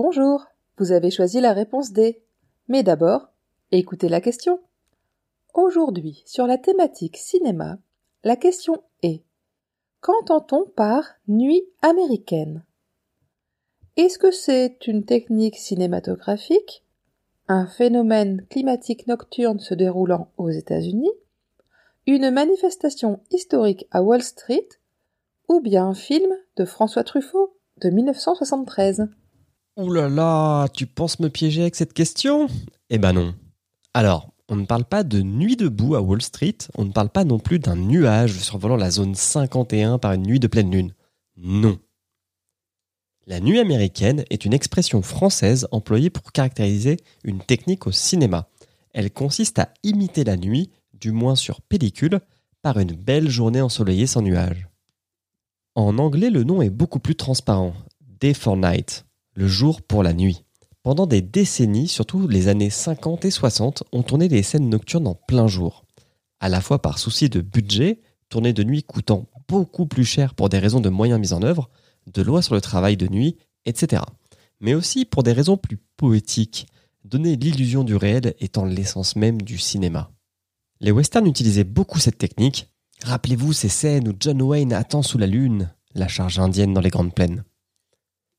Bonjour, vous avez choisi la réponse D. Mais d'abord, écoutez la question. Aujourd'hui, sur la thématique cinéma, la question est Qu'entend-on par nuit américaine? Est-ce que c'est une technique cinématographique, un phénomène climatique nocturne se déroulant aux États-Unis, une manifestation historique à Wall Street, ou bien un film de François Truffaut de 1973 Ouh là là, tu penses me piéger avec cette question? Eh ben non. Alors, on ne parle pas de nuit debout à Wall Street, on ne parle pas non plus d'un nuage survolant la zone 51 par une nuit de pleine lune. Non. La nuit américaine est une expression française employée pour caractériser une technique au cinéma. Elle consiste à imiter la nuit, du moins sur pellicule, par une belle journée ensoleillée sans nuages. En anglais, le nom est beaucoup plus transparent. Day for Night, le jour pour la nuit. Pendant des décennies, surtout les années 50 et 60, on tournait des scènes nocturnes en plein jour. À la fois par souci de budget, tourner de nuit coûtant beaucoup plus cher pour des raisons de moyens mis en œuvre, de lois sur le travail de nuit, etc. Mais aussi pour des raisons plus poétiques, donner l'illusion du réel étant l'essence même du cinéma. Les westerns utilisaient beaucoup cette technique. Rappelez-vous ces scènes où John Wayne attend sous la lune, la charge indienne dans les grandes plaines.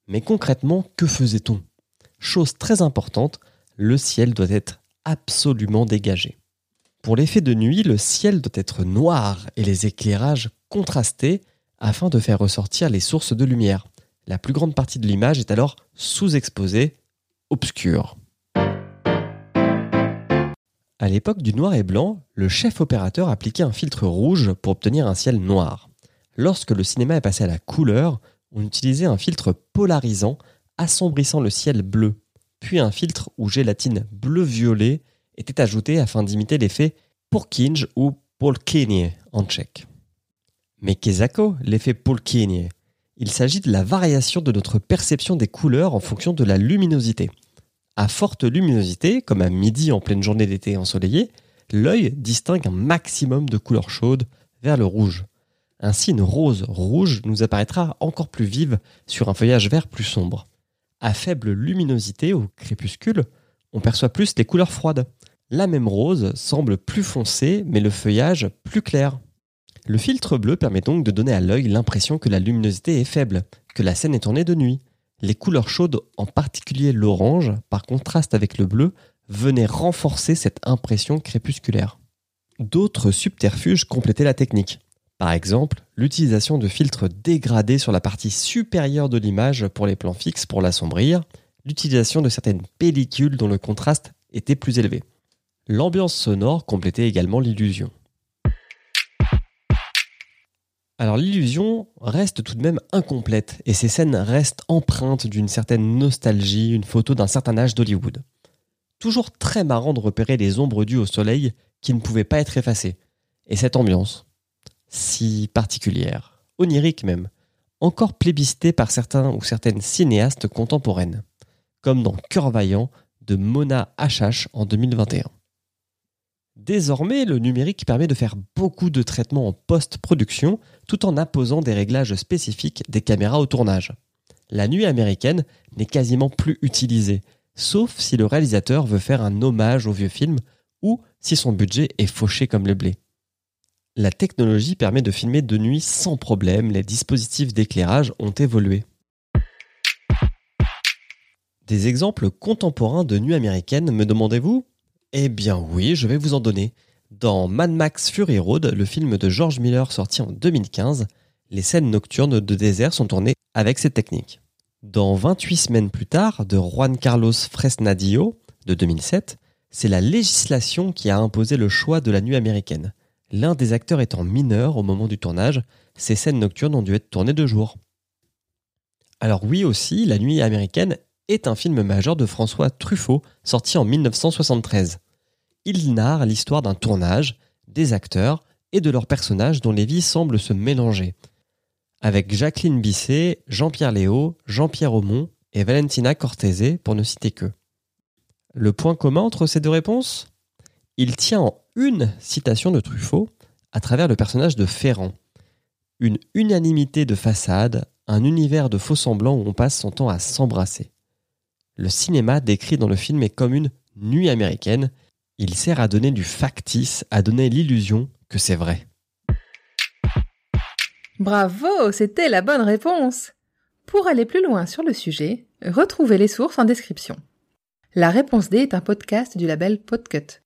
Mais concrètement, que faisait-on? Chose très importante, le ciel doit être absolument dégagé. Pour l'effet de nuit, le ciel doit être noir et les éclairages contrastés afin de faire ressortir les sources de lumière. La plus grande partie de l'image est alors sous-exposée, obscure. À l'époque du noir et blanc, le chef opérateur appliquait un filtre rouge pour obtenir un ciel noir. Lorsque le cinéma est passé à la couleur, on utilisait un filtre polarisant assombrissant le ciel bleu, puis un filtre où gélatine bleu-violet était ajouté afin d'imiter l'effet Purkinje ou Polkinje en tchèque. Mais qu'est-ce l'effet Polkinje Il s'agit de la variation de notre perception des couleurs en fonction de la luminosité. À forte luminosité, comme à midi en pleine journée d'été ensoleillée, l'œil distingue un maximum de couleurs chaudes vers le rouge. Ainsi, une rose rouge nous apparaîtra encore plus vive sur un feuillage vert plus sombre. À faible luminosité, au crépuscule, on perçoit plus les couleurs froides. La même rose semble plus foncée, mais le feuillage plus clair. Le filtre bleu permet donc de donner à l'œil l'impression que la luminosité est faible, que la scène est tournée de nuit. Les couleurs chaudes, en particulier l'orange, par contraste avec le bleu, venaient renforcer cette impression crépusculaire. D'autres subterfuges complétaient la technique. Par exemple, l'utilisation de filtres dégradés sur la partie supérieure de l'image pour les plans fixes pour l'assombrir, l'utilisation de certaines pellicules dont le contraste était plus élevé. L'ambiance sonore complétait également l'illusion. Alors l'illusion reste tout de même incomplète et ces scènes restent empreintes d'une certaine nostalgie, une photo d'un certain âge d'Hollywood. Toujours très marrant de repérer les ombres dues au soleil qui ne pouvaient pas être effacées. Et cette ambiance, si particulière, onirique même, encore plébiscitée par certains ou certaines cinéastes contemporaines, comme dans Cœur vaillant de Mona HH en 2021. Désormais, le numérique permet de faire beaucoup de traitements en post-production tout en imposant des réglages spécifiques des caméras au tournage. La nuit américaine n'est quasiment plus utilisée, sauf si le réalisateur veut faire un hommage au vieux film ou si son budget est fauché comme le blé. La technologie permet de filmer de nuit sans problème, les dispositifs d'éclairage ont évolué. Des exemples contemporains de nuit américaine, me demandez-vous? Eh bien oui, je vais vous en donner. Dans Mad Max Fury Road, le film de George Miller sorti en 2015, les scènes nocturnes de désert sont tournées avec cette technique. Dans 28 semaines plus tard, de Juan Carlos Fresnadillo, de 2007, c'est la législation qui a imposé le choix de la nuit américaine. L'un des acteurs étant mineur au moment du tournage, ces scènes nocturnes ont dû être tournées de jour. Alors oui aussi, La nuit américaine est un film majeur de François Truffaut, sorti en 1973. Il narre l'histoire d'un tournage, des acteurs et de leurs personnages dont les vies semblent se mélanger avec Jacqueline Bisset, Jean-Pierre Léo, Jean-Pierre Aumont et Valentina Cortese, pour ne citer que. Le point commun entre ces deux réponses? Il tient en une citation de Truffaut à travers le personnage de Ferrand. Une unanimité de façade, un univers de faux semblants où on passe son temps à s'embrasser. Le cinéma décrit dans le film est comme une nuit américaine. Il sert à donner du factice, à donner l'illusion que c'est vrai. Bravo, c'était la bonne réponse. Pour aller plus loin sur le sujet, retrouvez les sources en description. La réponse D est un podcast du label Podcut.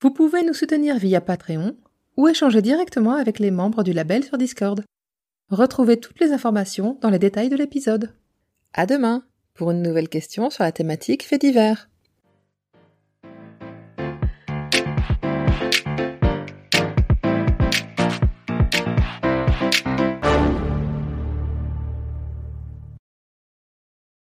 Vous pouvez nous soutenir via Patreon ou échanger directement avec les membres du label sur Discord. Retrouvez toutes les informations dans les détails de l'épisode. À demain pour une nouvelle question sur la thématique fait divers.